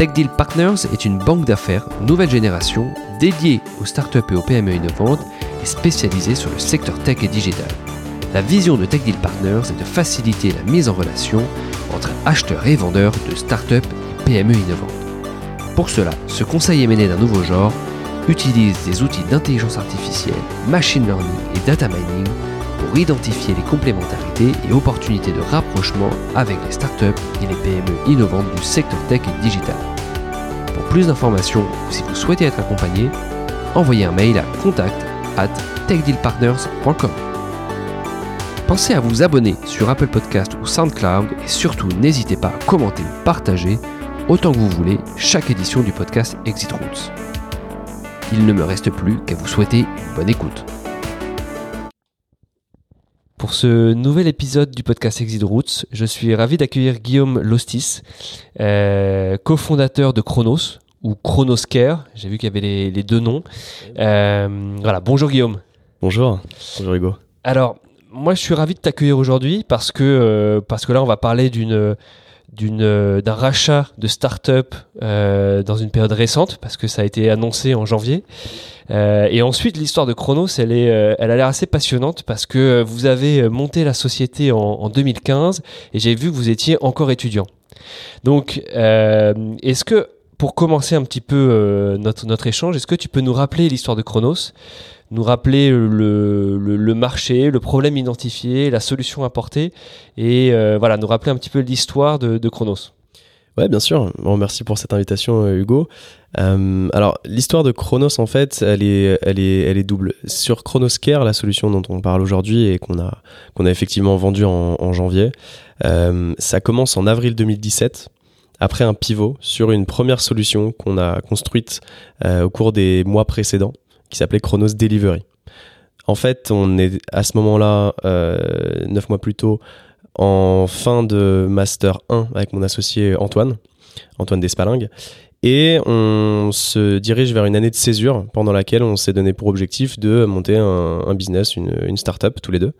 Tech Deal Partners est une banque d'affaires nouvelle génération dédiée aux startups et aux PME innovantes et spécialisée sur le secteur tech et digital. La vision de Tech Deal Partners est de faciliter la mise en relation entre acheteurs et vendeurs de startups et PME innovantes. Pour cela, ce conseil émené d'un nouveau genre utilise des outils d'intelligence artificielle, machine learning et data mining pour identifier les complémentarités et opportunités de rapprochement avec les startups et les PME innovantes du secteur tech et digital. Pour plus d'informations ou si vous souhaitez être accompagné, envoyez un mail à contact at techdealpartners.com. Pensez à vous abonner sur Apple Podcast ou SoundCloud et surtout n'hésitez pas à commenter ou partager autant que vous voulez chaque édition du podcast Exit Routes. Il ne me reste plus qu'à vous souhaiter une bonne écoute. Pour ce nouvel épisode du podcast Exit Routes, je suis ravi d'accueillir Guillaume Lostis, euh, cofondateur de Chronos ou Chronoscare. J'ai vu qu'il y avait les, deux noms. Euh, voilà, bonjour Guillaume. Bonjour. Bonjour Hugo. Alors, moi je suis ravi de t'accueillir aujourd'hui parce que euh, parce que là on va parler d'une d'une d'un rachat de start-up dans une période récente parce que ça a été annoncé en janvier. Euh, et ensuite, l'histoire de Chronos, elle, est, euh, a l'air assez passionnante parce que vous avez monté la société en, en 2015 et j'ai vu que vous étiez encore étudiant. Donc, euh, est-ce que, pour commencer un petit peu notre, notre échange, est-ce que tu peux nous rappeler l'histoire de Chronos? Nous rappeler le, le, le, marché, le problème identifié, la solution apportée, et voilà, nous rappeler un petit peu l'histoire de, de Chronos. Ouais, bien sûr. Merci pour cette invitation, Hugo. Euh, alors, l'histoire de Chronos, en fait, elle est, elle est, elle est double. Sur Chronoscare, la solution dont on parle aujourd'hui et qu'on a, qu'on a effectivement vendue en, janvier, euh, ça commence en avril 2017 après un pivot sur une première solution qu'on a construite euh, au cours des mois précédents, qui s'appelait Chronos Delivery. En fait, on est à ce moment-là, euh, neuf mois plus tôt, en fin de Master 1 avec mon associé Antoine, Antoine Despalingues. Et on se dirige vers une année de césure pendant laquelle on s'est donné pour objectif de monter un, business, une, une start-up tous les deux.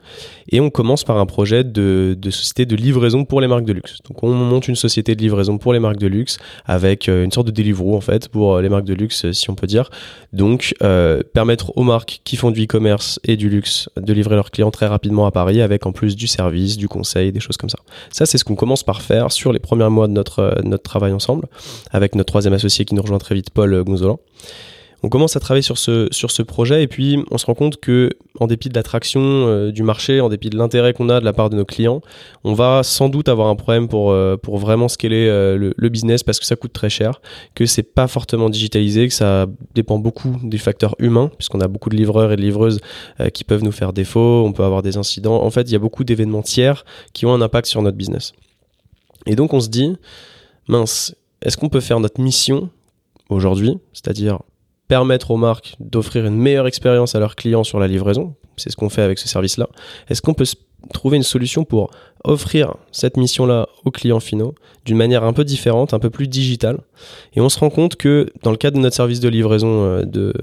Et on commence par un projet de, société de livraison pour les marques de luxe. Donc on monte une société de livraison pour les marques de luxe avec euh, une sorte de Deliveroo en fait pour euh, les marques de luxe si on peut dire. Donc euh, permettre aux marques qui font du e-commerce et du luxe de livrer leurs clients très rapidement à Paris avec en plus du service, du conseil, des choses comme ça. Ça c'est ce qu'on commence par faire sur les premiers mois de euh, notre travail ensemble avec notre troisième associé qui nous rejoint très vite, Paul Gonzolan. On commence à travailler sur ce, sur ce projet et puis on se rend compte que, en dépit de l'attraction euh, du marché, en dépit de l'intérêt qu'on a de la part de nos clients, on va sans doute avoir un problème pour, euh, pour vraiment scaler euh, le, le, business parce que ça coûte très cher, que c'est pas fortement digitalisé, que ça dépend beaucoup des facteurs humains, puisqu'on a beaucoup de livreurs et de livreuses qui peuvent nous faire défaut, on peut avoir des incidents. En fait, il y a beaucoup d'événements tiers qui ont un impact sur notre business. Et donc on se dit, mince, est-ce qu'on peut faire notre mission aujourd'hui, c'est-à-dire permettre aux marques d'offrir une meilleure expérience à leurs clients sur la livraison C'est ce qu'on fait avec ce service-là. Est-ce qu'on peut trouver une solution pour offrir cette mission-là aux clients finaux d'une manière un peu différente, un peu plus digitale? Et on se rend compte que dans le cadre de notre service de livraison euh, de,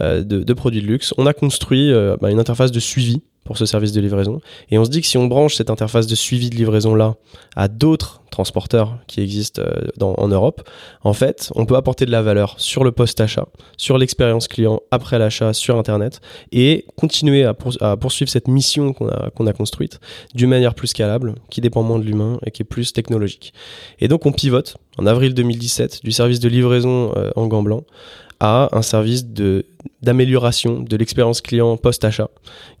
euh, de, de produits de luxe, on a construit euh, bah, une interface de suivi pour ce service de livraison. Et on se dit que si on branche cette interface de suivi de livraison là à d'autres transporteurs qui existent euh, en Europe, en fait, on peut apporter de la valeur sur le post-achat, sur l'expérience client après l'achat sur Internet et continuer à, poursuivre cette mission qu'on a, qu'on a construite d'une manière plus scalable, qui dépend moins de l'humain et qui est plus technologique. Et donc on pivote en avril 2017 du service de livraison euh, en gants blancs à un service de d'amélioration de l'expérience client post-achat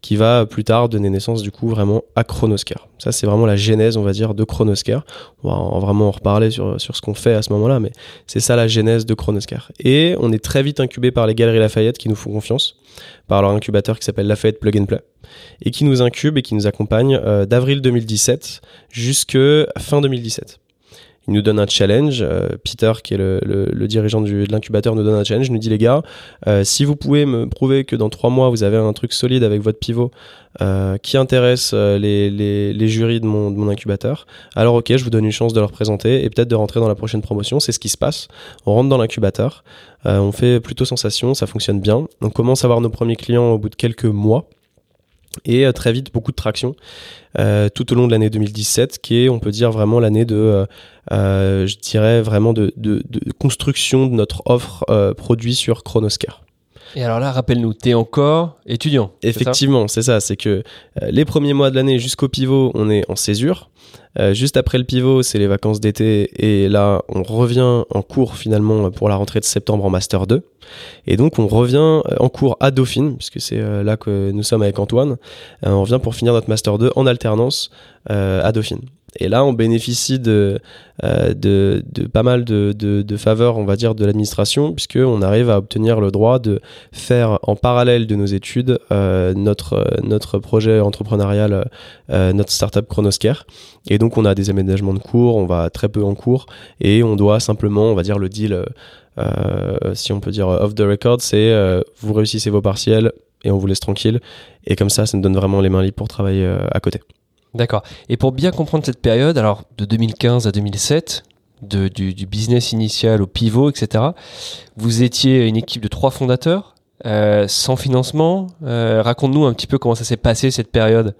qui va plus tard donner naissance du coup vraiment à Chronoscare. Ça c'est vraiment la genèse on va dire de Chronoscare. On va en, vraiment en reparler sur, sur ce qu'on fait à ce moment-là mais c'est ça la genèse de Chronoscare. Et on est très vite incubé par les Galeries Lafayette qui nous font confiance par leur incubateur qui s'appelle Lafayette Plug and Play et qui nous incube et qui nous accompagne euh, d'avril 2017 jusque fin 2017 il nous donne un challenge. Euh, Peter, qui est le, dirigeant de l'incubateur, nous donne un challenge. nous dit les gars, euh, si vous pouvez me prouver que dans trois mois vous avez un truc solide avec votre pivot euh, qui intéresse les, les, jurys de mon, de mon, incubateur, alors ok, je vous donne une chance de leur présenter et peut-être de rentrer dans la prochaine promotion. C'est ce qui se passe. On rentre dans l'incubateur, on fait plutôt sensation, ça fonctionne bien. On commence à avoir nos premiers clients au bout de quelques mois et euh, très vite beaucoup de traction euh, tout au long de l'année 2017 qui est on peut dire vraiment l'année de euh, je dirais vraiment de, de, construction de notre offre produit sur Chronoscar. Et alors là, rappelle-nous, tu es encore étudiant. Effectivement, c'est ça. C'est que les premiers mois de l'année jusqu'au pivot, on est en césure. Euh, juste après le pivot, c'est les vacances d'été et là, on revient en cours finalement pour la rentrée de septembre en Master 2. Et donc, on revient euh, en cours à Dauphine, puisque c'est euh, là que nous sommes avec Antoine. on revient pour finir notre Master 2 en alternance à Dauphine. Et là, on bénéficie de, euh, pas mal de, faveurs, on va dire, de l'administration, puisqu'on arrive à obtenir le droit de faire en parallèle de nos études euh, notre, projet entrepreneurial, euh, notre startup Chronoscare. Et donc, on a des aménagements de cours, on va très peu en cours, et on doit simplement, on va dire, le deal, si on peut dire off the record, c'est vous réussissez vos partiels et on vous laisse tranquille. Et comme ça, ça nous donne vraiment les mains libres pour travailler à côté. D'accord. Et pour bien comprendre cette période, alors de 2015 à 2007, de, du, business initial au pivot, etc., vous étiez une équipe de trois fondateurs, euh, sans financement. Euh, raconte-nous un petit peu comment ça s'est passé cette période.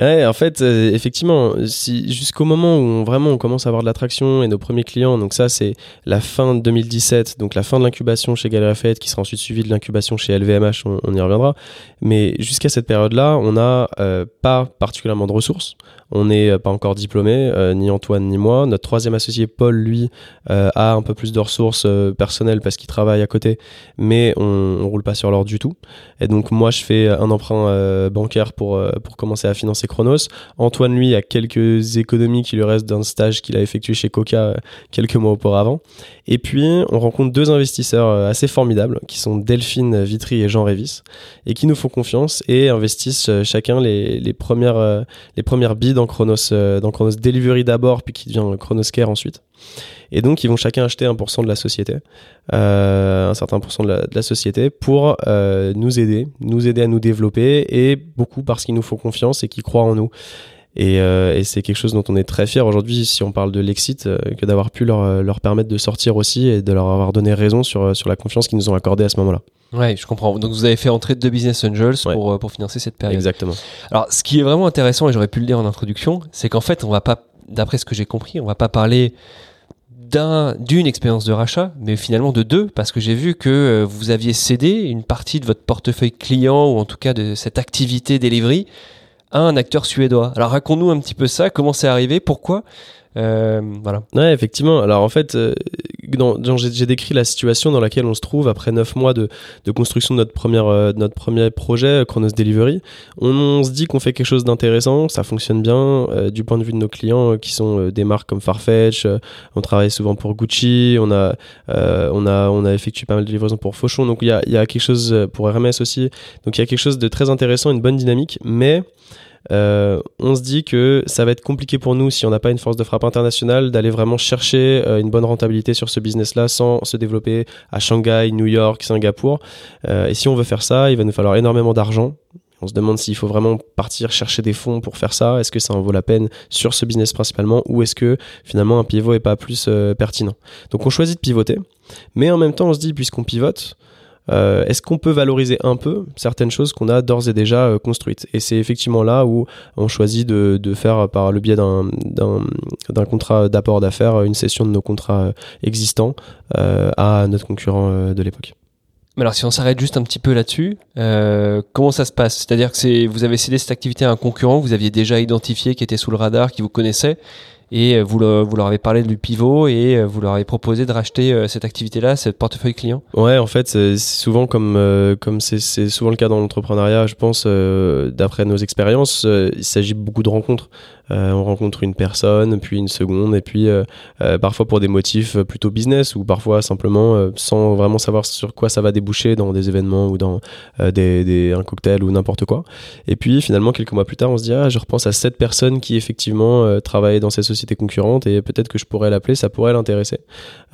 En fait, euh, effectivement, jusqu'au moment où vraiment on commence à avoir de l'attraction et nos premiers clients, donc ça c'est la fin de 2017, donc la fin de l'incubation chez Galerie Lafayette qui sera ensuite suivie de l'incubation chez LVMH, on, y reviendra. Mais jusqu'à cette période-là, on n'a euh, pas particulièrement de ressources. On n'est euh, pas encore diplômé, ni Antoine ni moi. Notre troisième associé, Paul, lui, a un peu plus de ressources personnelles parce qu'il travaille à côté, mais on, on roule pas sur l'or du tout. Et donc moi, je fais un emprunt bancaire pour, pour commencer à financer Chronos. Antoine, lui, a quelques économies qui lui restent d'un stage qu'il a effectué chez Coca quelques mois auparavant. Et puis, on rencontre deux investisseurs assez formidables qui sont Delphine Vitry et Jean Révis et qui nous font confiance et investissent chacun les, premières, les premières dans Chronos, euh, dans Chronos Delivery d'abord, puis qui devient Chronos Care ensuite. Et donc, ils vont chacun acheter 1% de la société, euh, un certain pourcent de la, société, pour euh, nous aider, nous aider à nous développer, et beaucoup parce qu'ils nous font confiance et qu'ils croient en nous. Et, et c'est quelque chose dont on est très fier aujourd'hui, si on parle de l'exit, que d'avoir pu leur, leur permettre de sortir aussi et de leur avoir donné raison sur, sur la confiance qu'ils nous ont accordée à ce moment-là. Ouais, je comprends. Donc vous avez fait entrer deux business angels pour, euh, pour financer cette période. Exactement. Alors ce qui est vraiment intéressant, et j'aurais pu le dire en introduction, c'est qu'en fait, on va pas, d'après ce que j'ai compris, on va pas parler d'un d'une expérience de rachat, mais finalement de deux, parce que j'ai vu que euh, vous aviez cédé une partie de votre portefeuille client, ou en tout cas de cette activité delivery, à un acteur suédois. Alors raconte-nous un petit peu ça, comment c'est arrivé, pourquoi euh. Ouais, effectivement. Alors en fait, euh, j'ai décrit la situation dans laquelle on se trouve après neuf mois de, de construction de notre, première, euh, notre premier projet, Chronos Delivery. On, se dit qu'on fait quelque chose d'intéressant, ça fonctionne bien du point de vue de nos clients qui sont des marques comme Farfetch. on travaille souvent pour Gucci, on a, on a, on a effectué pas mal de livraisons pour Fauchon. Donc il y a, y a quelque chose pour Hermès aussi. Donc il y a quelque chose de très intéressant, une bonne dynamique, mais euh, on se dit que ça va être compliqué pour nous si on n'a pas une force de frappe internationale d'aller vraiment chercher euh, une bonne rentabilité sur ce business-là sans se développer à Shanghai, New York, Singapour. Euh, et si on veut faire ça, il va nous falloir énormément d'argent. On se demande s'il faut vraiment partir chercher des fonds pour faire ça. Est-ce que ça en vaut la peine sur ce business principalement ou est-ce que finalement un pivot est pas plus pertinent? Donc on choisit de pivoter, mais en même temps on se dit puisqu'on pivote, euh, est-ce qu'on peut valoriser un peu certaines choses qu'on a d'ores et déjà euh, construites? Et c'est effectivement là où on choisit de, faire par le biais d'un contrat d'apport d'affaires une session de nos contrats existants euh, à notre concurrent de l'époque. Alors si on s'arrête juste un petit peu là-dessus, comment ça se passe? C'est-à-dire que vous avez cédé cette activité à un concurrent, vous aviez déjà identifié qui était sous le radar, qui vous connaissait, et vous, vous leur avez parlé du pivot et vous leur avez proposé de racheter cette activité-là, ce portefeuille client. Ouais, en fait, c'est souvent comme comme c'est souvent le cas dans l'entrepreneuriat, je pense, d'après nos expériences, il s'agit beaucoup de rencontres. Euh, on rencontre une personne, puis une seconde, et puis euh, euh, parfois pour des motifs plutôt business, ou parfois simplement sans vraiment savoir sur quoi ça va déboucher dans des événements ou dans des, un cocktail ou n'importe quoi. Et puis finalement, quelques mois plus tard, on se dit, ah, je repense à cette personne qui effectivement travaillait dans ces sociétés concurrentes, et peut-être que je pourrais l'appeler, ça pourrait l'intéresser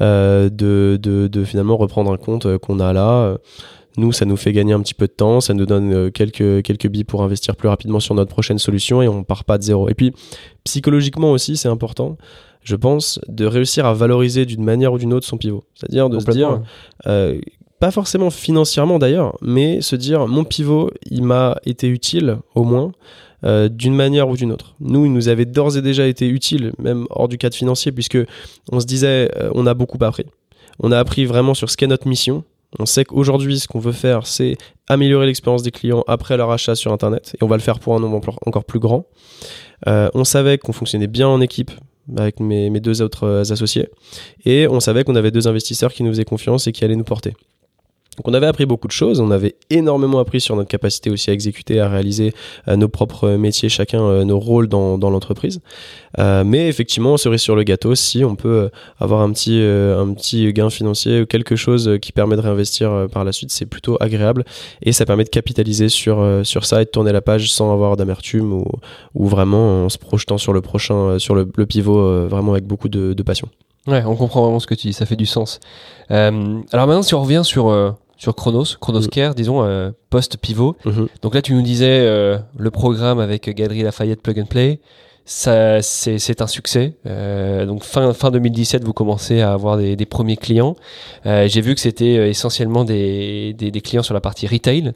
de, de, de, finalement reprendre un compte qu'on a là. Nous, ça nous fait gagner un petit peu de temps, ça nous donne euh, quelques, quelques billes pour investir plus rapidement sur notre prochaine solution et on part pas de zéro. Et puis, psychologiquement aussi, c'est important, je pense, de réussir à valoriser d'une manière ou d'une autre son pivot. C'est-à-dire de se dire, euh, pas forcément financièrement d'ailleurs, mais se dire, mon pivot, il m'a été utile au moins. Euh, d'une manière ou d'une autre. Nous, il nous avait d'ores et déjà été utile, même hors du cadre financier, puisque on se disait, on a beaucoup appris. On a appris vraiment sur ce qu'est notre mission, on sait qu'aujourd'hui, ce qu'on veut faire, c'est améliorer l'expérience des clients après leur achat sur Internet, et on va le faire pour un nombre encore plus grand. Euh, on savait qu'on fonctionnait bien en équipe avec mes, mes deux autres associés, et on savait qu'on avait deux investisseurs qui nous faisaient confiance et qui allaient nous porter. Donc on avait appris beaucoup de choses, on avait énormément appris sur notre capacité aussi à exécuter, à réaliser euh, nos propres métiers, chacun euh, nos rôles dans, dans l'entreprise. Euh, mais effectivement, cerise sur le gâteau, si on peut avoir un petit, un petit gain financier ou quelque chose qui permet de réinvestir par la suite, c'est plutôt agréable et ça permet de capitaliser sur, sur ça et de tourner la page sans avoir d'amertume ou, ou vraiment en se projetant sur le prochain, sur le, pivot vraiment avec beaucoup de, de passion. Ouais, on comprend vraiment ce que tu dis, ça fait du sens. alors maintenant, si on revient sur sur Chronos, Chronos Care, disons, euh, post-pivot. Mhm. Donc là, tu nous disais euh, le programme avec Galerie Lafayette Plug and Play, ça, c'est un succès. Euh, donc fin, fin 2017, vous commencez à avoir des, des premiers clients. J'ai vu que c'était essentiellement des, des, des, clients sur la partie retail.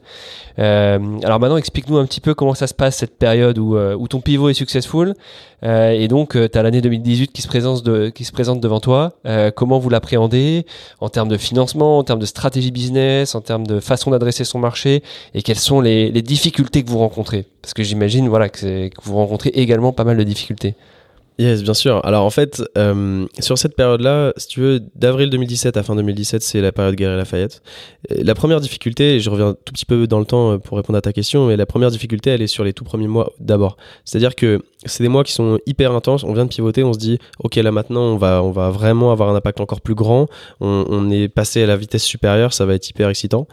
Alors maintenant, explique-nous un petit peu comment ça se passe cette période où, où ton pivot est successful. Euh, et donc, tu as l'année 2018 qui se, présente devant toi. comment vous l'appréhendez en termes de financement, en termes de stratégie business, en termes de façon d'adresser son marché et quelles sont les, difficultés que vous rencontrez? Parce que j'imagine voilà, que, vous rencontrez également pas mal de difficultés. Yes, bien sûr. Alors en fait, euh, sur cette période-là, si tu veux, d'avril 2017 à fin 2017, c'est la période Guerre Lafayette. La première difficulté, et je reviens tout petit peu dans le temps euh, pour répondre à ta question, mais la première difficulté, elle est sur les tout premiers mois d'abord. C'est-à-dire que c'est des mois qui sont hyper intenses. On vient de pivoter, on se dit, ok, là maintenant, on va, on va vraiment avoir un impact encore plus grand. On, est passé à la vitesse supérieure, ça va être hyper excitant.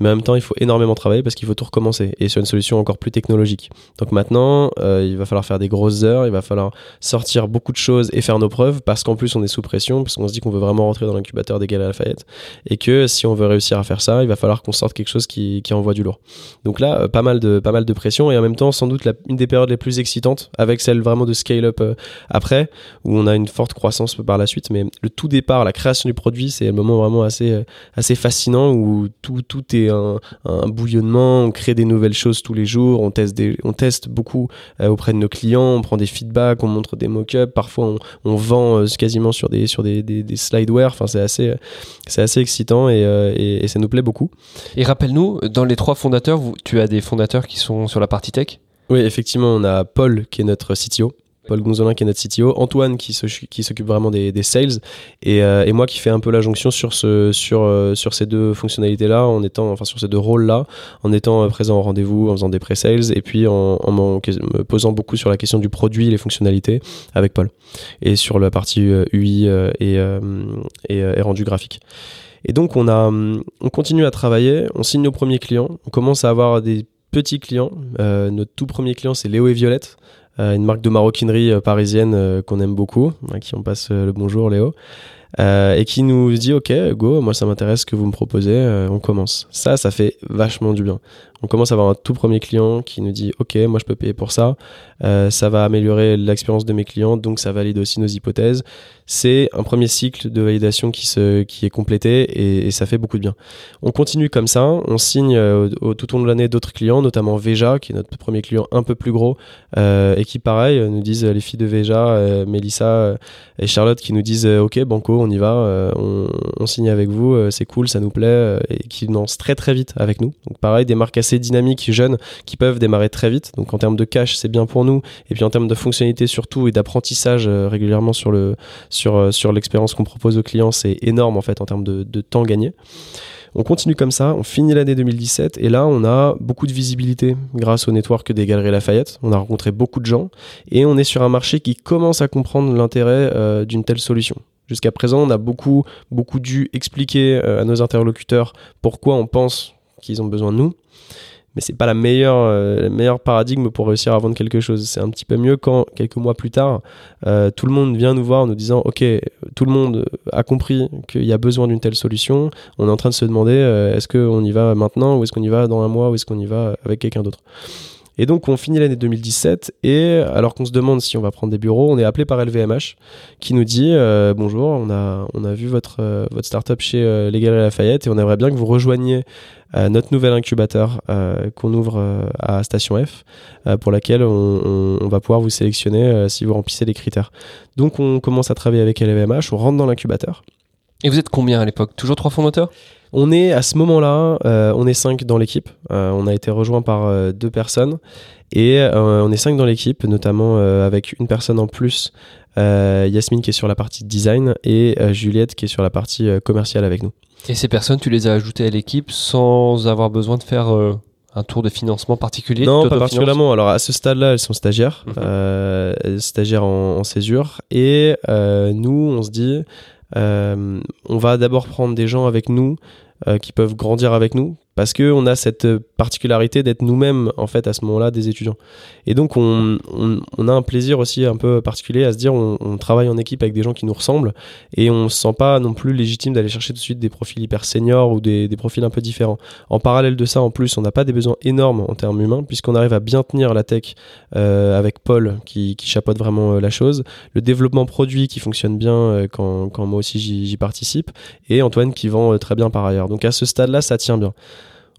Mais en même temps, il faut énormément travailler parce qu'il faut tout recommencer et sur une solution encore plus technologique. Donc maintenant, euh, il va falloir faire des grosses heures, il va falloir sortir beaucoup de choses et faire nos preuves parce qu'en plus, on est sous pression, parce qu'on se dit qu'on veut vraiment rentrer dans l'incubateur des Galeries Lafayette et que si on veut réussir à faire ça, il va falloir qu'on sorte quelque chose qui, envoie du lourd. Donc là, euh, pas mal de, pas mal de pression et en même temps, sans doute une des périodes les plus excitantes avec celle vraiment de scale-up euh, après où on a une forte croissance par la suite. Mais le tout départ, la création du produit, c'est un moment vraiment assez, assez fascinant où tout, tout est un, bouillonnement, on crée des nouvelles choses tous les jours, on teste, des, on teste beaucoup euh, auprès de nos clients, on prend des feedbacks, on montre des mock-ups, parfois on, vend euh, quasiment sur des, sur des, des, slideware, enfin c'est assez, c'est assez excitant euh, et, ça nous plaît beaucoup. Et rappelle-nous, dans les trois fondateurs, tu as des fondateurs qui sont sur la partie tech? Oui, effectivement, on a Paul qui est notre CTO, Paul Gonzolin qui est notre CTO, Antoine qui s'occupe vraiment des, sales. Euh, et, moi qui fais un peu la jonction sur, euh, ces deux fonctionnalités-là, en étant, enfin sur ces deux rôles-là, en étant euh, présent au rendez-vous, en faisant des pré-sales et puis en, me posant beaucoup sur la question du produit, les fonctionnalités avec Paul. Et sur la partie UI et, et, rendu graphique. Et donc on on continue à travailler, on signe nos premiers clients, on commence à avoir des petits clients. notre tout premier client c'est Léo et Violette. Euh, une marque de maroquinerie euh, parisienne euh, qu'on aime beaucoup, à qui on passe le bonjour Léo. et qui nous dit ok go moi ça m'intéresse ce que vous me proposez on commence ça ça fait vachement du bien on commence à avoir un tout premier client qui nous dit ok moi je peux payer pour ça ça va améliorer l'expérience de mes clients donc ça valide aussi nos hypothèses c'est un premier cycle de validation qui, est complété et, ça fait beaucoup de bien. On continue comme ça, on signe euh, tout au long de l'année d'autres clients, notamment Veja, qui est notre premier client un peu plus gros, euh, et qui pareil nous disent les filles de Veja, euh, Melissa et Charlotte qui nous disent ok Banco, on y va, on, signe avec vous, c'est cool, ça nous plaît, et qui lancent très très vite avec nous. Donc pareil, des marques assez dynamiques, jeunes, qui peuvent démarrer très vite. Donc en termes de cash, c'est bien pour nous, et puis en termes de fonctionnalité surtout et d'apprentissage régulièrement sur le sur sur l'expérience qu'on propose aux clients, c'est énorme en fait en termes de, temps gagné. On continue comme ça, on finit l'année 2017 et là on a beaucoup de visibilité grâce au network des Galeries Lafayette. On a rencontré beaucoup de gens et on est sur un marché qui commence à comprendre l'intérêt euh, d'une telle solution. Jusqu'à présent, on a beaucoup, beaucoup dû expliquer euh, à nos interlocuteurs pourquoi on pense qu'ils ont besoin de nous mais c'est pas la meilleure, euh, meilleur paradigme pour réussir à vendre quelque chose. C'est un petit peu mieux quand quelques mois plus tard, euh, tout le monde vient nous voir en nous disant ok, tout le monde a compris qu'il y a besoin d'une telle solution. On est en train de se demander euh, est-ce qu'on y va maintenant ou est-ce qu'on y va dans un mois ou est-ce qu'on y va avec quelqu'un d'autre? Et donc on finit l'année 2017 et alors qu'on se demande si on va prendre des bureaux, on est appelé par LVMH qui nous dit bonjour, on a on a vu votre votre startup chez Les Galeries Lafayette et on aimerait bien que vous rejoigniez euh, notre nouvel incubateur euh, qu'on ouvre euh, à Station F, pour laquelle on, va pouvoir vous sélectionner si vous remplissez les critères. Donc on commence à travailler avec LVMH, on rentre dans l'incubateur. Et vous êtes combien à l'époque? Toujours trois fondateurs? On est à ce moment-là, on est cinq dans l'équipe. on a été rejoint par deux personnes et on est cinq dans l'équipe, notamment avec une personne en plus, Yasmine qui est sur la partie design et Juliette qui est sur la partie commerciale avec nous. Et ces personnes, tu les as ajoutées à l'équipe sans avoir besoin de faire euh, un tour de financement particulier? Non, pas particulièrement. Alors à ce stade-là, elles sont stagiaires, mhm. euh, stagiaires en, césure. Et euh, nous, on se dit, on va d'abord prendre des gens avec nous qui peuvent grandir avec nous parce qu'on a cette particularité d'être nous-mêmes en fait à ce moment-là des étudiants. Et donc on, on, a un plaisir aussi un peu particulier à se dire on, on, travaille en équipe avec des gens qui nous ressemblent et on se sent pas non plus légitime d'aller chercher tout de suite des profils hyper seniors ou des, profils un peu différents. En parallèle de ça, en plus, on n'a pas des besoins énormes en termes humains puisqu'on arrive à bien tenir la tech euh, avec Paul qui, qui chapeaute vraiment euh, la chose, le développement produit qui fonctionne bien euh, quand moi aussi j'y participe et Antoine qui vend très bien par ailleurs. Donc à ce stade-là, ça tient bien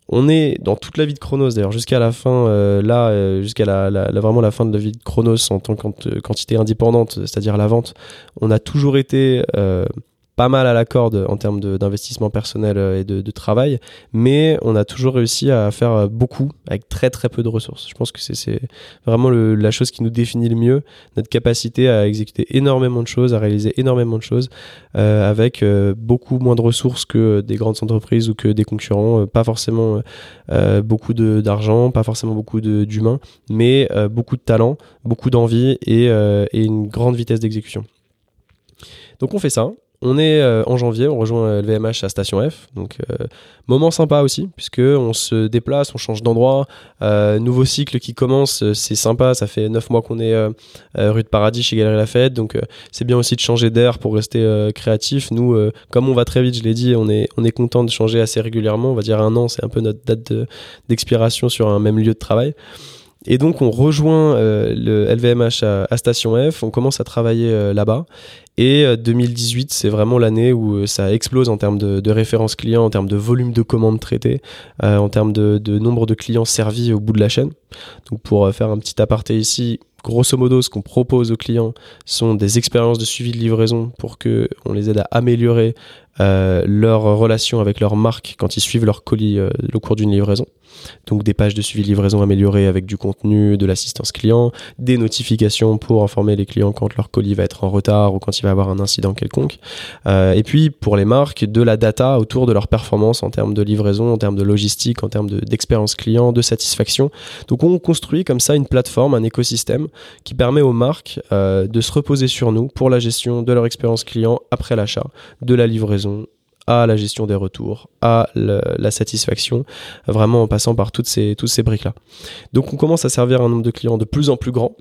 on est dans toute la vie de Chronos d'ailleurs jusqu'à la fin euh, là euh, jusqu'à la, vraiment la fin de la vie de Chronos en tant que indépendante c'est-à-dire la vente. On a toujours été euh, pas mal à la corde en termes d'investissement personnel euh, et de, travail, mais on a toujours réussi à faire euh, beaucoup avec très très peu de ressources. Je pense que c'est vraiment la chose qui nous définit le mieux, notre capacité à exécuter énormément de choses, à réaliser énormément de choses euh, avec beaucoup moins de ressources que des grandes entreprises ou que des concurrents, pas forcément beaucoup d'argent, pas forcément beaucoup d'humains, mais beaucoup de talent, beaucoup d'envie et une grande vitesse d'exécution. Donc on fait ça, on est euh, en janvier, on rejoint LVMH à Station F, donc euh, moment sympa aussi, puisque on se déplace, on change d'endroit, euh, nouveau cycle qui commence, c'est sympa, ça fait 9 mois qu'on est rue de Paradis chez Galerie Lafayette, donc c'est bien aussi de changer d'air pour rester créatif. Nous, comme on va très vite, je l'ai dit, on est, on est content de changer assez régulièrement, on va dire un an, c'est un peu notre date d'expiration sur un même lieu de travail. Et donc on rejoint le LVMH à, Station F, on commence à travailler là-bas. Et 2018, euh, c'est vraiment l'année où euh, ça explose en termes de, références clients, en termes de volume de commandes traitées, euh, en termes de, nombre de clients servis au bout de la chaîne. Donc pour faire un petit aparté ici, grosso modo, ce qu'on propose aux clients sont des expériences de suivi de livraison pour que on les aide à améliorer euh, leur relation avec leur marque quand ils suivent leur colis euh, au cours d'une livraison. Donc des pages de suivi de livraison améliorées avec du contenu, de l'assistance client, des notifications pour informer les clients quand leur colis va être en retard ou quand il va avoir un incident quelconque. Euh, et puis pour les marques, de la data autour de leur performance en termes de livraison, en termes de logistique, en termes d'expérience client, de satisfaction. Donc on construit comme ça une plateforme, un écosystème qui permet aux marques euh, de se reposer sur nous pour la gestion de leur expérience client après l'achat, de la livraison à la gestion des retours, à la satisfaction, vraiment en passant par toutes ces, briques-là. Donc on commence à servir un nombre de clients de plus en plus grand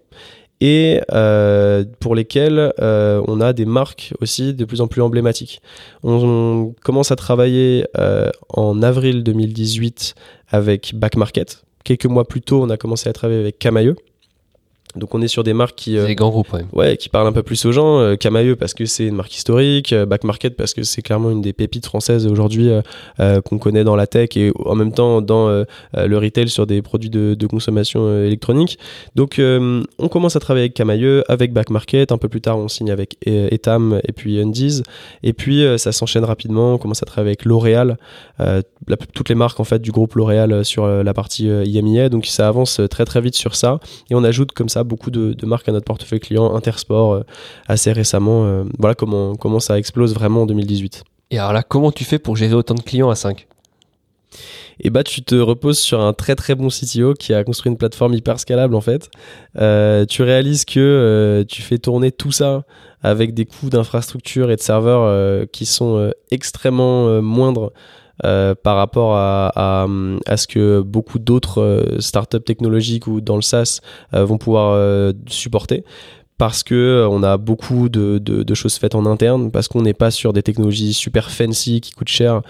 et euh, pour lesquels euh, on a des marques aussi de plus en plus emblématiques. On, commence à travailler euh, en avril 2018 avec Back Market. Quelques mois plus tôt, on a commencé à travailler avec Camailleux Donc on est sur des marques qui grands groupes ouais. ouais. qui parlent un peu plus aux gens. Euh, Camailleux parce que c'est une marque historique. Back Market parce que c'est clairement une des pépites françaises aujourd'hui qu'on connaît dans la tech et en même temps dans le retail sur des produits de, de consommation électronique. Donc on commence à travailler avec Camailleux avec Back Market. Un peu plus tard on signe avec Etam et puis Undies. Et puis ça s'enchaîne rapidement. On commence à travailler avec L'Oréal toutes les marques en fait du groupe L'Oréal sur la partie IMIA donc ça avance très très vite sur ça. Et on ajoute comme ça beaucoup de, marques à notre portefeuille client, Intersport euh, assez récemment. Euh, voilà comment, comment ça explose vraiment en 2018. Et alors là, comment tu fais pour gérer autant de clients à 5 et bah tu te reposes sur un très très bon CTO qui a construit une plateforme hyper scalable en fait. Euh, tu réalises que tu fais tourner tout ça avec des coûts d'infrastructure et de serveurs qui sont extrêmement moindres euh, par rapport à, ce que beaucoup d'autres euh, startups technologiques ou dans le SaaS euh, vont pouvoir supporter parce que on a beaucoup de, choses faites en interne, parce qu'on n'est pas sur des technologies super fancy qui coûtent cher,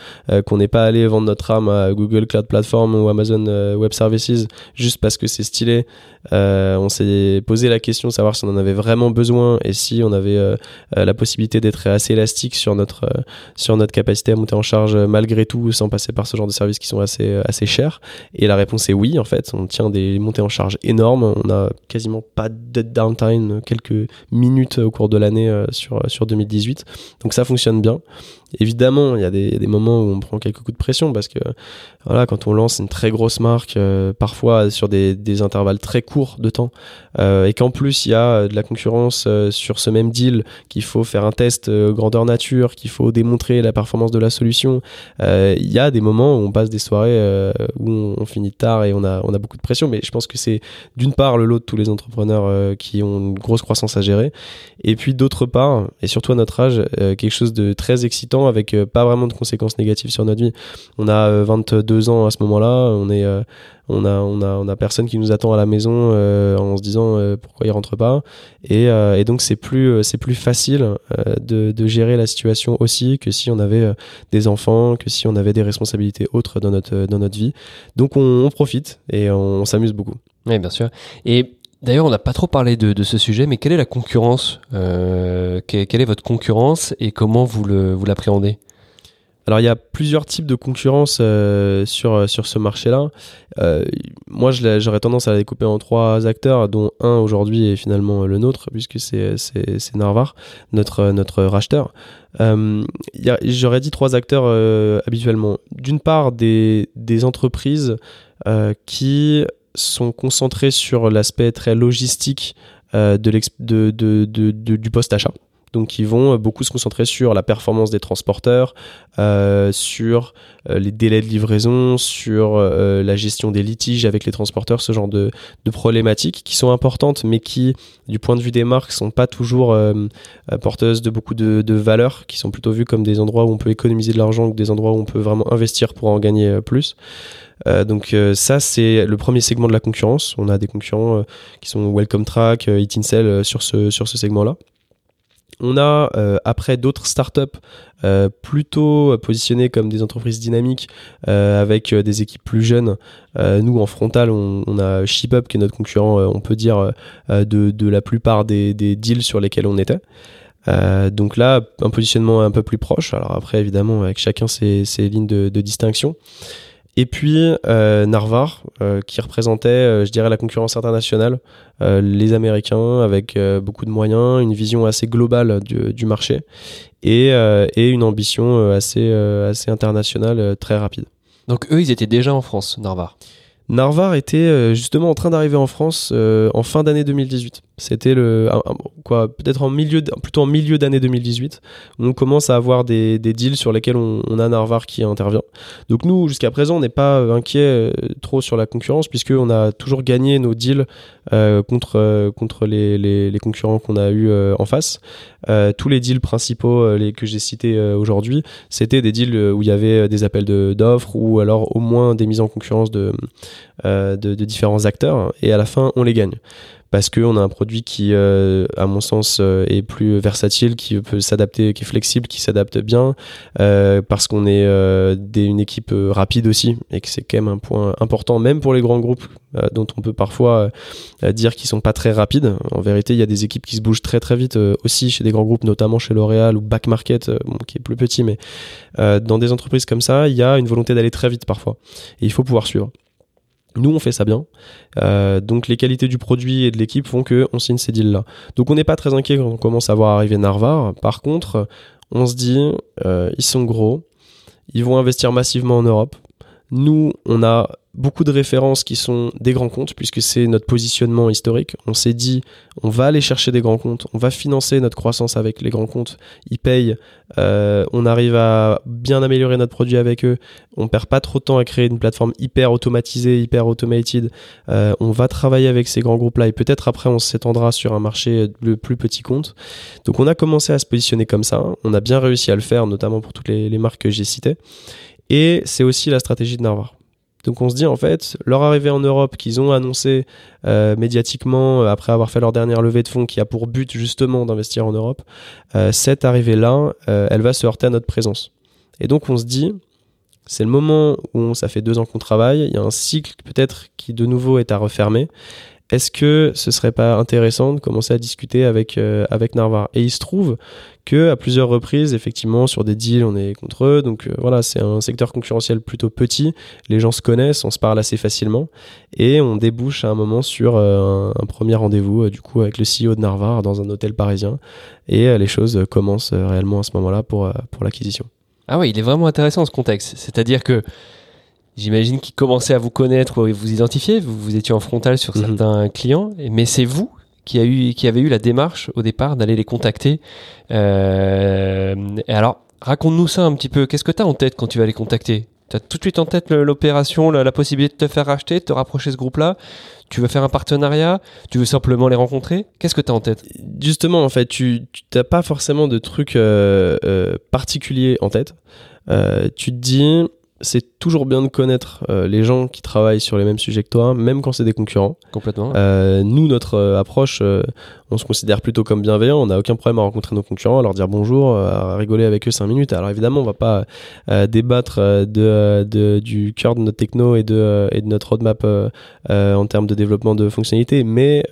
qu'on n'est pas allé vendre notre âme à Google Cloud Platform ou Amazon Web Services juste parce que c'est stylé. On s'est posé la question de savoir si on en avait vraiment besoin et si on avait la possibilité d'être assez élastique sur notre sur notre capacité à monter en charge malgré tout, sans passer par ce genre de services qui sont assez assez chers. Et la réponse est oui en fait. On tient des montées en charge énormes. On a quasiment pas de downtime. Quelques minutes au cours de l'année euh, sur, sur 2018. Donc ça fonctionne bien. Évidemment, il y a des, moments où on prend quelques coups de pression parce que voilà, quand on lance une très grosse marque, euh, parfois sur des, intervalles très courts de temps, euh, et qu'en plus il y a de la concurrence sur ce même deal, qu'il faut faire un test grandeur nature, qu'il faut démontrer la performance de la solution, il y a des moments où on passe des soirées où on, finit tard et on on a beaucoup de pression. Mais je pense que c'est d'une part le lot de tous les entrepreneurs qui ont une grosse croissance à gérer, et puis d'autre part, et surtout à notre âge, quelque chose de très excitant avec euh, pas vraiment de conséquences négatives sur notre vie. On a 22 euh, ans à ce moment-là, on est euh, on a, on, a, on a personne qui nous attend à la maison en se disant pourquoi il rentre pas. Et, donc c'est plus, c'est plus facile de, gérer la situation aussi que si on avait des enfants, que si on avait des responsabilités autres dans notre, dans notre vie. Donc on, on profite et on, on s'amuse beaucoup. Oui, bien sûr. Et D'ailleurs, on n'a pas trop parlé de, ce sujet, mais quelle est la concurrence euh, quelle, est votre concurrence et comment vous l'appréhendez? Alors il y a plusieurs types de concurrence euh, sur, sur ce marché-là. Euh, moi j'aurais tendance à la découper en trois acteurs, dont un aujourd'hui est finalement le nôtre, puisque c'est Narvar, notre, notre racheteur. Euh, j'aurais dit trois acteurs habituellement. D'une part des, des entreprises qui sont concentrés sur l'aspect très logistique euh, du post-achat. Donc ils vont beaucoup se concentrer sur la performance des transporteurs, euh, sur euh, les délais de livraison, sur la gestion des litiges avec les transporteurs, ce genre de, problématiques qui sont importantes mais qui, du point de vue des marques, sont pas toujours porteuses de beaucoup de, de valeur, qui sont plutôt vues comme des endroits où on peut économiser de l'argent que des endroits où on peut vraiment investir pour en gagner plus. Euh, donc euh, ça c'est le premier segment de la concurrence. On a des concurrents euh, qui sont Welcome Track, Itincel sur ce sur ce segment-là. On a après d'autres startups euh, plutôt positionnées comme des entreprises dynamiques avec des équipes plus jeunes. nous en frontal, on, a ShipUp qui est notre concurrent, on peut dire de, la plupart des, deals sur lesquels on était. donc là, un positionnement un peu plus proche. Alors après, évidemment, avec chacun ses, lignes de distinction. Et puis euh, Narvar, euh, qui représentait, euh, je dirais, la concurrence internationale, les Américains avec beaucoup de moyens, une vision assez globale du, du marché et, et, une ambition assez, assez internationale très rapide. Donc eux, ils étaient déjà en France, Narvar Narvar était justement en train d'arriver en France en fin d'année 2018. C'était le quoi peut-être en milieu plutôt en milieu d'année 2018 on commence à avoir des, deals sur lesquels on, a Narvar qui intervient. Donc nous jusqu'à présent on n'est pas euh, inquiet euh, trop sur la concurrence puisque on a toujours gagné nos deals euh, contre contre les, les, concurrents qu'on a eu en face. tous les deals principaux les que j'ai cités aujourd'hui c'était des deals où il y avait des appels d'offres ou alors au moins des mises en concurrence de, de différents acteurs et à la fin on les gagne. Parce qu'on a un produit qui, euh, à mon sens, euh, est plus versatile, qui peut s'adapter, qui est flexible, qui s'adapte bien, euh, parce qu'on est des, une équipe rapide aussi, et que c'est quand même un point important, même pour les grands groupes, dont on peut parfois dire qu'ils sont pas très rapides. En vérité, il y a des équipes qui se bougent très très vite aussi chez des grands groupes, notamment chez L'Oréal ou Back Market, bon, qui est plus petit, mais dans des entreprises comme ça, il y a une volonté d'aller très vite parfois, et il faut pouvoir suivre. Nous, on fait ça bien. Euh, donc, les qualités du produit et de l'équipe font qu'on signe ces deals-là. Donc, on n'est pas très inquiet quand on commence à voir arriver Narvar. Par contre, on se dit, euh, ils sont gros, ils vont investir massivement en Europe. Nous, on a beaucoup de références qui sont des grands comptes, puisque c'est notre positionnement historique. On s'est dit, on va aller chercher des grands comptes, on va financer notre croissance avec les grands comptes. Ils payent, euh, on arrive à bien améliorer notre produit avec eux. On perd pas trop de temps à créer une plateforme hyper automatisée, hyper automated. Euh, on va travailler avec ces grands groupes-là et peut-être après on s'étendra sur un marché le plus petit compte. Donc on a commencé à se positionner comme ça. On a bien réussi à le faire, notamment pour toutes les, les marques que j'ai citées. Et c'est aussi la stratégie de Narvar. Donc on se dit en fait, leur arrivée en Europe qu'ils ont annoncé euh, médiatiquement euh, après avoir fait leur dernière levée de fonds qui a pour but justement d'investir en Europe, euh, cette arrivée-là, elle va se heurter à notre présence. Et donc on se dit, c'est le moment où ça fait deux ans qu'on travaille, il y a un cycle peut-être qui de nouveau est à refermer. Est-ce que ce serait pas intéressant de commencer à discuter avec, avec Narvar? Et il se trouve que à plusieurs reprises, effectivement, sur des deals, on est contre eux. Donc euh, voilà, c'est un secteur concurrentiel plutôt petit. Les gens se connaissent, on se parle assez facilement, et on débouche à un moment sur euh, un, premier rendez-vous, euh, du coup, avec le CEO de Narvar dans un hôtel parisien, et les choses commencent réellement à ce moment-là pour pour l'acquisition. Ah oui, il est vraiment intéressant ce contexte. C'est-à-dire que J'imagine qu'il commençait à vous connaître, vous identifier, vous, vous étiez en frontal sur mhm. certains clients, mais c'est vous qui, a eu, qui avait eu la démarche au départ d'aller les contacter. Euh, et alors, raconte-nous ça un petit peu. Qu'est-ce que tu as en tête quand tu vas les contacter? Tu as tout de suite en tête l'opération, la, possibilité de te faire racheter, de te rapprocher de ce groupe-là? Tu veux faire un partenariat? Tu veux simplement les rencontrer? Qu'est-ce que tu as en tête? Justement, en fait, tu n'as pas forcément de trucs euh, euh, particuliers en tête. tu te dis, c'est toujours bien de connaître euh, les gens qui travaillent sur les mêmes sujets que toi, même quand c'est des concurrents. Complètement. Euh, nous, notre euh, approche, on se considère plutôt comme bienveillant. On n'a aucun problème à rencontrer nos concurrents, à leur dire bonjour, à rigoler avec eux cinq minutes. Alors évidemment, on va pas débattre de, de, du cœur de notre techno et de, et de notre roadmap en termes de développement de fonctionnalités, mais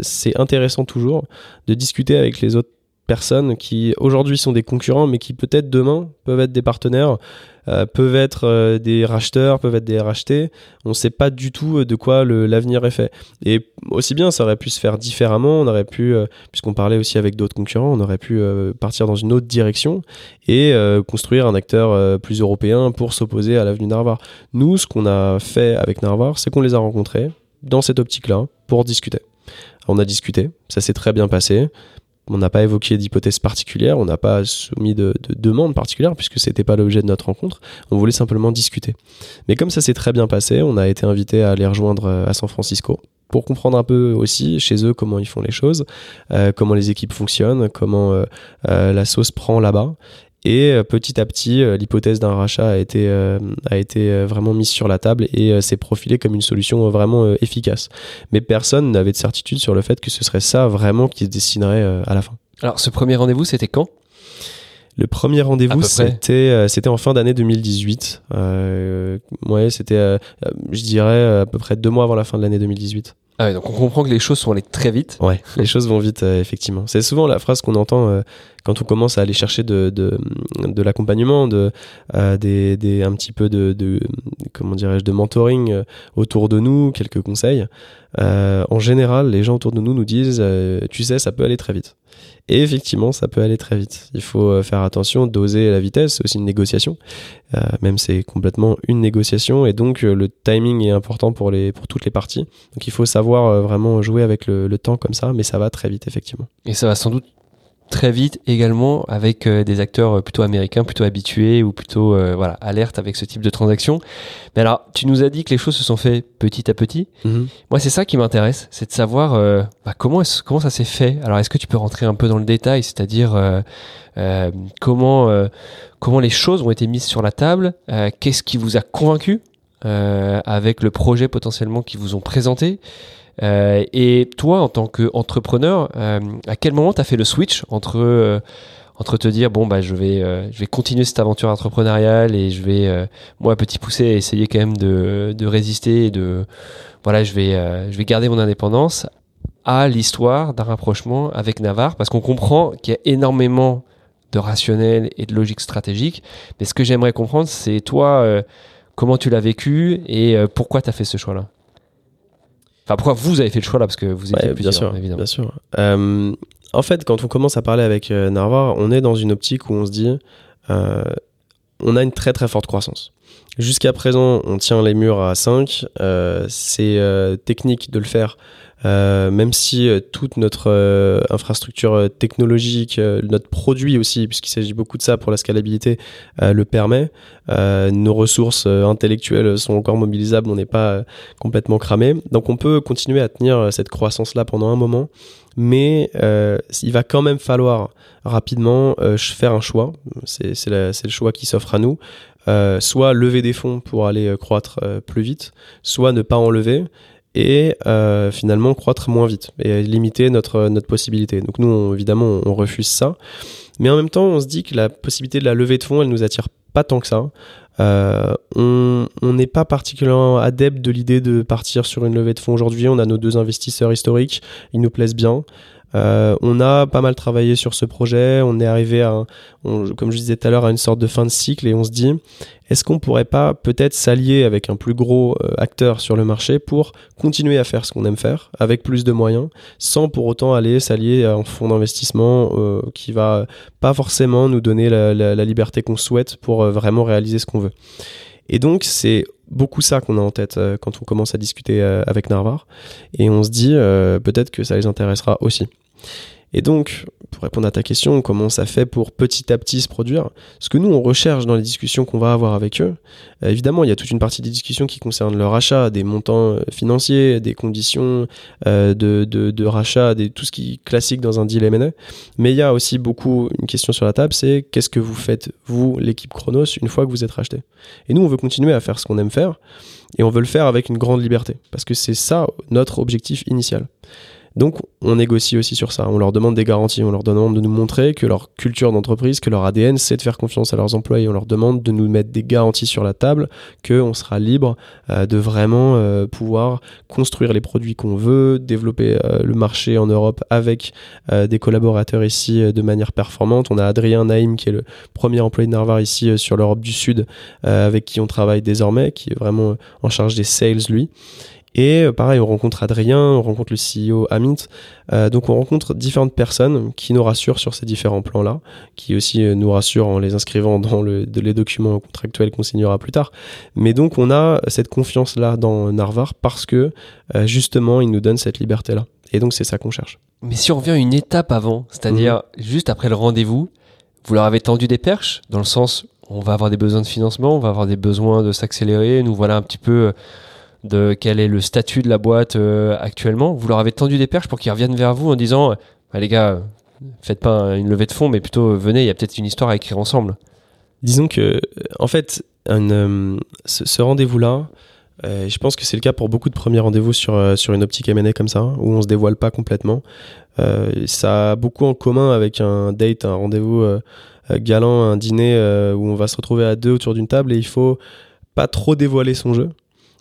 c'est intéressant toujours de discuter avec les autres personnes qui aujourd'hui sont des concurrents, mais qui peut-être demain peuvent être des partenaires, euh, peuvent être euh, des racheteurs, peuvent être des rachetés. On ne sait pas du tout euh, de quoi l'avenir est fait. Et aussi bien, ça aurait pu se faire différemment. On aurait pu, puisqu'on parlait aussi avec d'autres concurrents, on aurait pu partir dans une autre direction et construire un acteur plus européen pour s'opposer à l'avenue Narvar. Nous, ce qu'on a fait avec Narvar, c'est qu'on les a rencontrés dans cette optique-là pour discuter. On a discuté, ça s'est très bien passé on n'a pas évoqué d'hypothèse particulière, on n'a pas soumis de, de demande particulière puisque c'était pas l'objet de notre rencontre. On voulait simplement discuter. Mais comme ça s'est très bien passé, on a été invité à les rejoindre euh, à San Francisco pour comprendre un peu aussi chez eux comment ils font les choses, euh, comment les équipes fonctionnent, comment euh, la sauce prend là-bas. Et euh, petit à petit, euh, l'hypothèse d'un rachat a été, euh, a été vraiment mise sur la table et s'est profilée comme une solution vraiment efficace. Mais personne n'avait de certitude sur le fait que ce serait ça vraiment qui se dessinerait à la fin. Alors, ce premier rendez-vous, c'était quand? Le premier rendez-vous, c'était c'était en fin d'année 2018. Euh, ouais, c'était, je dirais, à peu près deux mois avant la fin de l'année 2018. Ah donc on comprend que les choses sont allées très vite. Ouais, les choses vont vite, effectivement. C'est souvent la phrase qu'on entend quand on commence à aller chercher de, l'accompagnement, de, euh, un petit peu de, de comment dirais-je, de mentoring euh, autour de nous, quelques conseils. Euh, en général, les gens autour de nous nous disent, tu sais, ça peut aller très vite. Et effectivement, ça peut aller très vite. Il faut faire attention, doser la vitesse, c'est aussi une négociation. Euh, même c'est complètement une négociation et donc le timing est important pour, les, pour toutes les parties. Donc il faut savoir vraiment jouer avec le, le temps comme ça, mais ça va très vite effectivement. Et ça va sans doute très vite également avec euh, des acteurs euh, plutôt américains, plutôt habitués ou plutôt euh, voilà alertes avec ce type de transaction. Mais alors, tu nous as dit que les choses se sont fait petit à petit. Mhm. Moi, c'est ça qui m'intéresse, c'est de savoir bah, comment comment ça s'est fait. Alors, est-ce que tu peux rentrer un peu dans le détail, c'est-à-dire comment comment les choses ont été mises sur la table, qu'est-ce qui vous a convaincu? Avec le projet potentiellement qu'ils vous ont présenté. et toi, en tant qu'entrepreneur, à quel moment tu as fait le switch entre entre te dire bon bah je vais je vais continuer cette aventure entrepreneuriale et je vais moi petit poussé essayer quand même de, de résister et de voilà je vais je vais garder mon indépendance à l'histoire d'un rapprochement avec Navarre parce qu'on comprend qu'il y a énormément de rationnel et de logique stratégique. Mais ce que j'aimerais comprendre, c'est toi, euh, comment tu l'as vécu et euh, pourquoi tu as fait ce choix-là Enfin, pourquoi vous avez fait le choix là Parce que vous étiez plusieurs, bien sûr, évidemment. Bien sûr. Euh, en fait, quand on commence à parler avec Narvar, on est dans une optique où on se dit on a une très très forte croissance. Jusqu'à présent, on tient les murs à 5. c'est technique de le faire euh, même si euh, toute notre euh, infrastructure technologique, notre produit aussi, puisqu'il s'agit beaucoup de ça pour la scalabilité, le permet. nos ressources intellectuelles sont encore mobilisables, on n'est pas complètement cramé. Donc on peut continuer à tenir cette croissance-là pendant un moment, mais il va quand même falloir rapidement faire un choix. C'est le choix qui s'offre à nous. soit lever des fonds pour aller croître plus vite, soit ne pas en lever et euh, finalement croître moins vite et limiter notre, notre possibilité. Donc nous, évidemment, on refuse ça. Mais en même temps, on se dit que la possibilité de la levée de fonds, elle nous attire pas tant que ça. Euh, on n'est pas particulièrement adepte de l'idée de partir sur une levée de fonds aujourd'hui. On a nos deux investisseurs historiques, ils nous plaisent bien. Euh, on a pas mal travaillé sur ce projet. On est arrivé à, comme je disais tout à l'heure, à une sorte de fin de cycle et on se dit, est-ce qu'on pourrait pas peut-être s'allier avec un plus gros euh, acteur sur le marché pour continuer à faire ce qu'on aime faire avec plus de moyens, sans pour autant aller s'allier à un fonds d'investissement euh, qui va pas forcément nous donner la, la liberté qu'on souhaite pour vraiment réaliser ce qu'on veut. Et donc c'est beaucoup ça qu'on a en tête quand on commence à discuter avec Narvar et on se dit peut-être que ça les intéressera aussi. Et donc, pour répondre à ta question, comment ça fait pour petit à petit se produire Ce que nous, on recherche dans les discussions qu'on va avoir avec eux, euh, évidemment, il y a toute une partie des discussions qui concernent leur achat, des montants euh, financiers, des conditions euh, de, de, rachat, des, tout ce qui est classique dans un deal M&A. Mais il y a aussi beaucoup une question sur la table, c'est qu'est-ce que vous faites, vous, l'équipe Chronos, une fois que vous êtes racheté? Et nous, on veut continuer à faire ce qu'on aime faire, et on veut le faire avec une grande liberté, parce que c'est ça notre objectif initial. Donc on négocie aussi sur ça. On leur demande des garanties, on leur demande de nous montrer que leur culture d'entreprise, que leur ADN, c'est de faire confiance à leurs employés. On leur demande de nous mettre des garanties sur la table, qu'on sera libre euh, de vraiment euh, pouvoir construire les produits qu'on veut, développer euh, le marché en Europe avec des collaborateurs ici de manière performante. On a Adrien Naïm qui est le premier employé de Narvar ici sur l'Europe du Sud, avec qui on travaille désormais, qui est vraiment en charge des sales lui. Et euh, pareil, on rencontre Adrien, on rencontre le CEO Amit. Euh, donc on rencontre différentes personnes qui nous rassurent sur ces différents plans-là, qui aussi euh, nous rassurent en les inscrivant dans le, les documents contractuels qu'on signera plus tard. Mais donc on a cette confiance-là dans Narvar parce que justement, il nous donne cette liberté-là. Et donc c'est ça qu'on cherche. Mais si on revient une étape avant, c'est-à-dire mhm. juste après le rendez-vous, vous leur avez tendu des perches, dans le sens on va avoir des besoins de financement, on va avoir des besoins de s'accélérer, nous voilà un petit peu de quel est le statut de la boîte euh, actuellement, vous leur avez tendu des perches pour qu'ils reviennent vers vous en disant bah, les gars, faites pas une levée de fonds, mais plutôt venez, il y a peut-être une histoire à écrire ensemble. Disons que, en fait, euh, ce, rendez-vous-là, euh, je pense que c'est le cas pour beaucoup de premiers rendez-vous sur, sur une optique M&A comme ça, où on se dévoile pas complètement. ça a beaucoup en commun avec un date, un rendez-vous galant, un dîner où on va se retrouver à deux autour d'une table et il faut pas trop dévoiler son jeu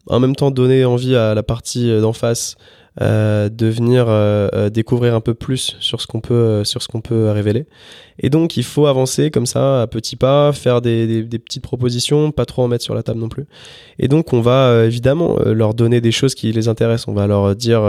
en même temps donner envie à la partie euh, d'en face euh, de venir euh, découvrir un peu plus sur ce qu'on peut sur ce qu'on peut révéler. Et donc il faut avancer comme ça à petits pas faire des, petites propositions pas trop en mettre sur la table non plus. Et donc on va évidemment leur donner des choses qui les intéressent. On va leur dire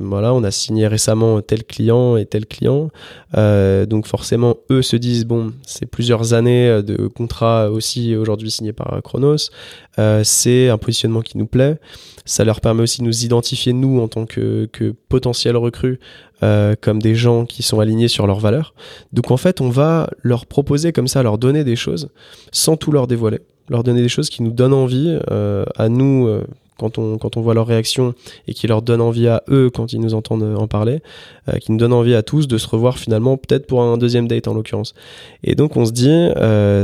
voilà on a signé récemment tel client et tel client. Donc forcément eux se disent bon c'est plusieurs années de contrat aussi aujourd'hui signé par Chronos. Euh, c'est un positionnement qui nous plaît. Ça leur permet aussi de nous identifier, nous, en tant que, que potentiels recrues, euh, comme des gens qui sont alignés sur leurs valeurs. Donc en fait, on va leur proposer comme ça, leur donner des choses sans tout leur dévoiler. Leur donner des choses qui nous donnent envie, euh, à nous, quand on, quand on voit leur réaction et qui leur donne envie à eux quand ils nous entendent en parler, qui nous donne envie à tous de se revoir finalement, peut-être pour un deuxième date en l'occurrence. Et donc on se dit,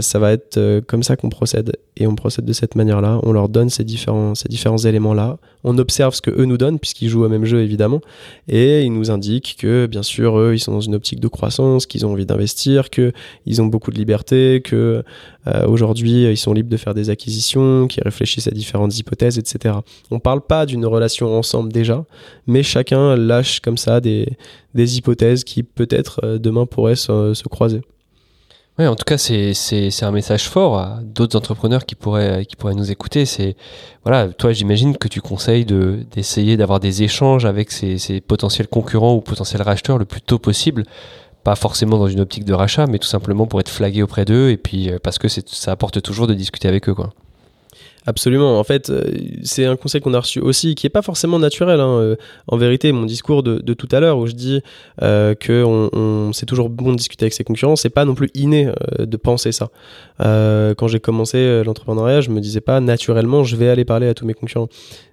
ça va être comme ça qu'on procède. Et on procède de cette manière-là, on leur donne ces différents, ces différents éléments-là, on observe ce que eux nous donnent, puisqu'ils jouent au même jeu évidemment, et ils nous indiquent que bien sûr, eux, ils sont dans une optique de croissance, qu'ils ont envie d'investir, qu'ils ont beaucoup de liberté, que euh, aujourd'hui, ils sont libres de faire des acquisitions, qu'ils réfléchissent à différentes hypothèses, etc. On parle pas d'une relation ensemble déjà, mais chacun lâche comme ça des, des hypothèses qui peut-être euh, demain pourraient se, se croiser. Oui, en tout cas, c'est un message fort à d'autres entrepreneurs qui pourraient, qui pourraient nous écouter. C'est voilà, toi, j'imagine que tu conseilles d'essayer d'avoir des échanges avec ces, potentiels concurrents ou potentiels racheteurs le plus tôt possible. Pas forcément dans une optique de rachat, mais tout simplement pour être flagué auprès d'eux et puis euh, parce que ça apporte toujours de discuter avec eux, quoi. Absolument. En fait, euh, c'est un conseil qu'on a reçu aussi, qui est pas forcément naturel. Hein. Euh, en vérité, mon discours de, tout à l'heure, où je dis euh, que c'est toujours bon de discuter avec ses concurrents, c'est pas non plus inné de penser ça. quand j'ai commencé l'entrepreneuriat, je me disais pas naturellement, je vais aller parler à tous mes concurrents.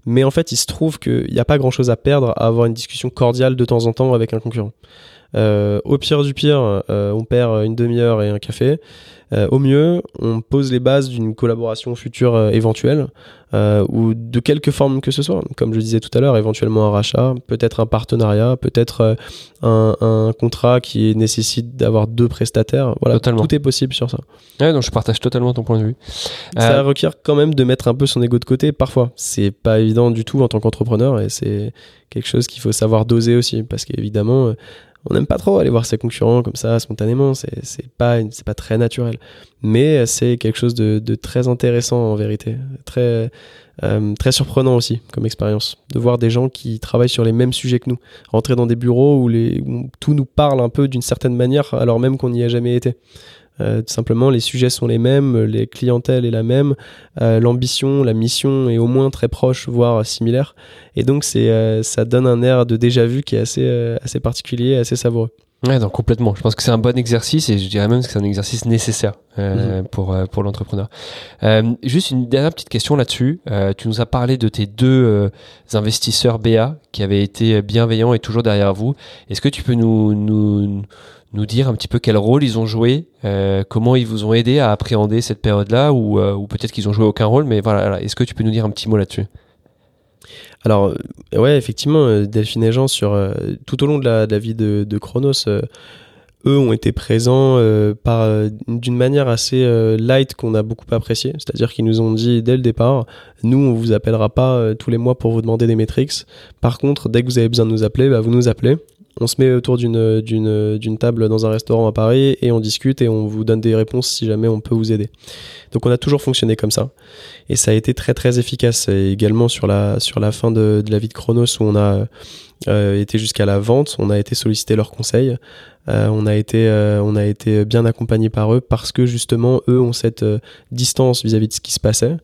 Mais en fait, il se trouve qu'il n'y a pas grand-chose à perdre à avoir une discussion cordiale de temps en temps avec un concurrent. Au pire du pire, on perd une demi-heure et un café. Euh, au mieux, on pose les bases d'une collaboration future euh, éventuelle euh, ou de quelque forme que ce soit. Comme je disais tout à l'heure, éventuellement un rachat, peut-être un partenariat, peut-être un, contrat qui nécessite d'avoir deux prestataires. Voilà, tout est possible sur ça. Ouais, donc je partage totalement ton point de vue. Ça requiert quand même de mettre un peu son ego de côté parfois. C'est pas évident du tout en tant qu'entrepreneur et c'est quelque chose qu'il faut savoir doser aussi parce qu'évidemment on n'aime pas trop aller voir ses concurrents comme ça spontanément, c'est pas, pas très naturel. Mais c'est quelque chose de, très intéressant en vérité, très, euh, très surprenant aussi comme expérience, de voir des gens qui travaillent sur les mêmes sujets que nous, rentrer dans des bureaux où, les, où tout nous parle un peu d'une certaine manière alors même qu'on n'y a jamais été. Euh, tout simplement, les sujets sont les mêmes, les clientèles est la même, euh, l'ambition, la mission est au moins très proche, voire similaire. Et donc, c'est, euh, ça donne un air de déjà vu qui est assez, assez particulier, assez savoureux. Ouais, donc complètement. Je pense que c'est un bon exercice et je dirais même que c'est un exercice nécessaire mhm. pour, pour l'entrepreneur. juste une dernière petite question là-dessus. tu nous as parlé de tes deux investisseurs BA qui avaient été bienveillants et toujours derrière vous. Est-ce que tu peux nous, nous, nous dire un petit peu quel rôle ils ont joué, euh, comment ils vous ont aidé à appréhender cette période-là, ou, euh, ou peut-être qu'ils ont joué aucun rôle, mais voilà, est-ce que tu peux nous dire un petit mot là-dessus? Alors, euh, ouais, effectivement, Delphine et Jean, sur, tout au long de la, vie de, Chronos, eux ont été présents par d'une manière assez light qu'on a beaucoup apprécié. C'est-à-dire qu'ils nous ont dit dès le départ, nous on vous appellera pas tous les mois pour vous demander des métriques. Par contre, dès que vous avez besoin de nous appeler, bah, vous nous appelez on se met autour d'une, table dans un restaurant à Paris et on discute et on vous donne des réponses si jamais on peut vous aider. Donc on a toujours fonctionné comme ça. Et ça a été très très efficace. Également sur la, sur la fin de, la vie de Chronos où on a euh, été jusqu'à la vente, on a été sollicité leurs conseils. Euh, on a été euh, on a été bien accompagné par eux parce que justement eux ont cette euh, distance vis-à-vis de ce qui se passait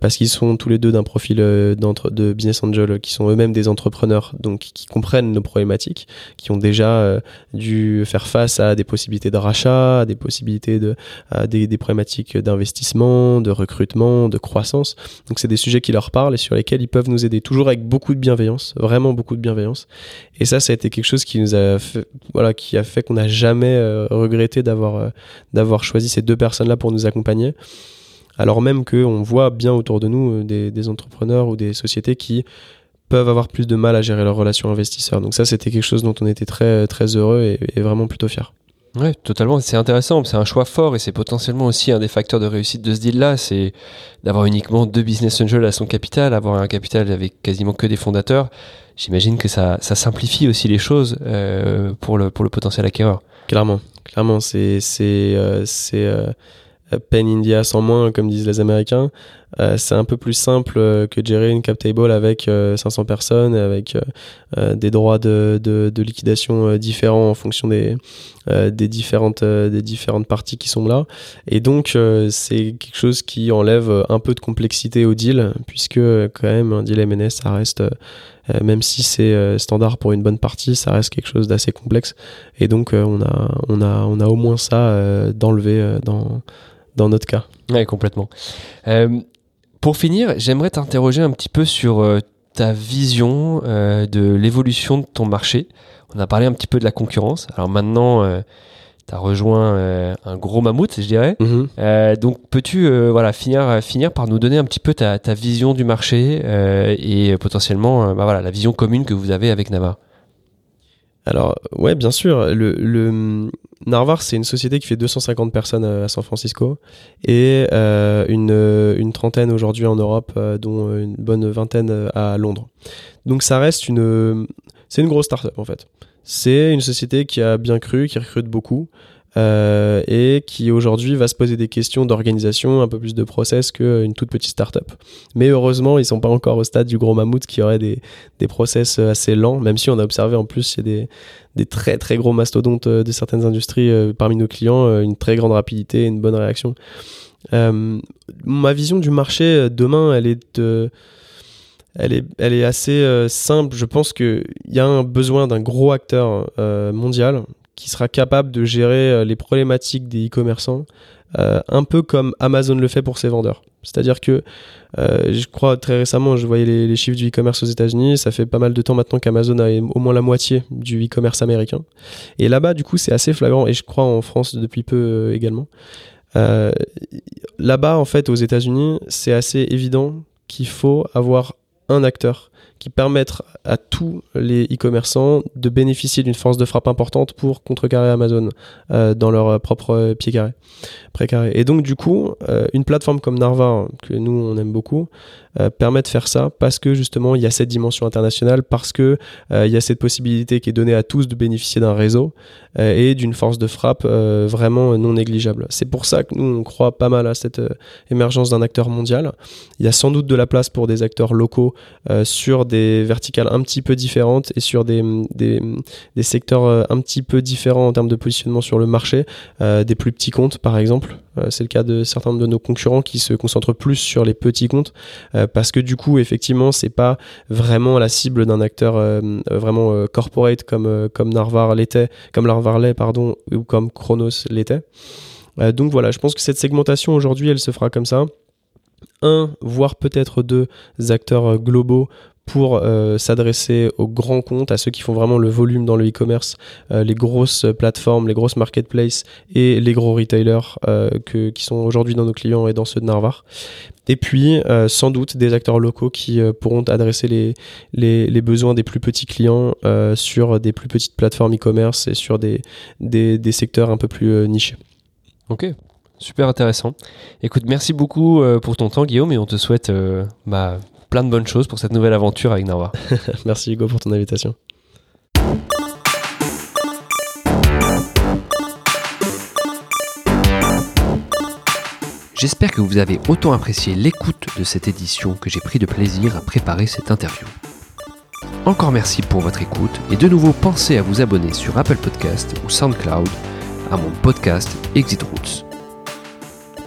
parce qu'ils sont tous les deux d'un profil de business angel qui sont eux-mêmes des entrepreneurs donc qui comprennent nos problématiques qui ont déjà dû faire face à des possibilités de rachat à des possibilités de des problématiques d'investissement de recrutement de croissance. Donc c'est des sujets qui leur parlent et sur lesquels ils peuvent nous aider toujours avec beaucoup de bienveillance vraiment beaucoup de bienveillance. Et ça ça a été quelque chose qui nous a fait, voilà qui a fait qu'on n'a jamais euh, regretté d'avoir euh, d'avoir choisi ces deux personnes-là pour nous accompagner. Alors même qu'on voit bien autour de nous euh, des, entrepreneurs ou des sociétés qui peuvent avoir plus de mal à gérer leurs relations investisseurs. Donc ça, c'était quelque chose dont on était très, très heureux et, vraiment plutôt fiers. Oui, totalement. C'est intéressant. C'est un choix fort et c'est potentiellement aussi un des facteurs de réussite de ce deal-là. C'est d'avoir uniquement deux business angels à son capital, avoir un capital avec quasiment que des fondateurs j'imagine que ça, ça, simplifie aussi les choses euh, pour, le, pour le potentiel acquéreur. Clairement, clairement, c'est c'est euh, euh, Pen India sans moins, comme disent les Américains. Euh, c'est un peu plus simple que gérer une cap table avec 500 personnes, avec des droits de, de, de, liquidation différents en fonction des, des, différentes, des différentes parties qui sont là. Et donc, c'est quelque chose qui enlève un peu de complexité au deal, puisque quand même, un deal MNS, ça reste euh, même si c'est euh, standard pour une bonne partie, ça reste quelque chose d'assez complexe. Et donc, euh, on, a, on, a, on a au moins ça d'enlever dans, dans notre cas. Oui, complètement Pour finir, j'aimerais t'interroger un petit peu sur ta vision de l'évolution de ton marché. On a parlé un petit peu de la concurrence. Alors maintenant, tu as rejoint un gros mammouth, je dirais. Mhm. donc peux-tu voilà, finir, finir par nous donner un petit peu ta, ta vision du marché et potentiellement bah, voilà, la vision commune que vous avez avec Navarre alors, ouais, bien sûr. Le, le Narvar, c'est une société qui fait 250 personnes à San Francisco et euh, une, une, trentaine aujourd'hui en Europe, euh, dont une bonne vingtaine à Londres. Donc, ça reste une. C'est une grosse start-up en fait. C'est une société qui a bien cru, qui recrute beaucoup. Euh, et qui aujourd'hui va se poser des questions d'organisation, un peu plus de process qu'une toute petite startup. Mais heureusement, ils sont pas encore au stade du gros mammouth qui aurait des, des process assez lents, même si on a observé en plus il y a des, des très très gros mastodontes euh, de certaines industries euh, parmi nos clients, une très grande rapidité, une bonne réaction. ma vision du marché demain, elle est de elle est, assez simple. Je pense qu'il y a un besoin d'un gros acteur mondial qui sera capable de gérer euh, les problématiques des e-commerçants, euh, un peu comme Amazon le fait pour ses vendeurs. C'est-à-dire que euh, je crois très récemment, je voyais les, chiffres du e-commerce aux États-Unis. Ça fait pas mal de temps maintenant qu'Amazon a au moins la moitié du e-commerce américain. Et là-bas, du coup, c'est assez flagrant. Et je crois en France depuis peu également. là-bas, en fait, aux États-Unis, c'est assez évident qu'il faut avoir un acteur qui permettent à tous les e-commerçants de bénéficier d'une force de frappe importante pour contrecarrer Amazon euh, dans leur propre pied carré, précaré. Et donc du coup, euh, une plateforme comme Narva, que nous on aime beaucoup, euh, permet de faire ça parce que justement il y a cette dimension internationale, parce que il y a cette possibilité qui est donnée à tous de bénéficier d'un réseau et d'une force de frappe vraiment non négligeable. C'est pour ça que nous on croit pas mal à cette émergence d'un acteur mondial. Il y a sans doute de la place pour des acteurs locaux sur des verticales un petit peu différentes et sur des, des, secteurs euh, un petit peu différents en termes de positionnement sur le marché, euh, des plus petits comptes par exemple. Euh, c'est le cas de certains de nos concurrents qui se concentrent plus sur les petits comptes parce que du coup effectivement c'est pas vraiment la cible d'un acteur vraiment corporate comme comme Narvar l'était, comme Narvar pardon ou comme Chronos l'était. donc voilà, je pense que cette segmentation aujourd'hui elle se fera comme ça un, voire peut-être deux acteurs globaux pour euh, s'adresser aux grands comptes, à ceux qui font vraiment le volume dans le e-commerce, euh, les grosses plateformes, les grosses marketplaces et les gros retailers euh, que, qui sont aujourd'hui dans nos clients et dans ceux de Narvar. Et puis, sans doute, des acteurs locaux qui pourront adresser les, les, besoins des plus petits clients sur des plus petites plateformes e-commerce et sur des, des, des, secteurs un peu plus nichés. Ok, super intéressant. Écoute, merci beaucoup pour ton temps, Guillaume, et on te souhaite bah, plein de bonnes choses pour cette nouvelle aventure avec Narva. Merci Hugo pour ton invitation. J'espère que vous avez autant apprécié l'écoute de cette édition que j'ai pris de plaisir à préparer cette interview. Encore merci pour votre écoute et de nouveau pensez à vous abonner sur Apple Podcast ou SoundCloud à mon podcast Exit Routes.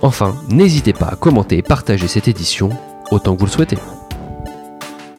Enfin, n'hésitez pas à commenter et partager cette édition autant que vous le souhaitez.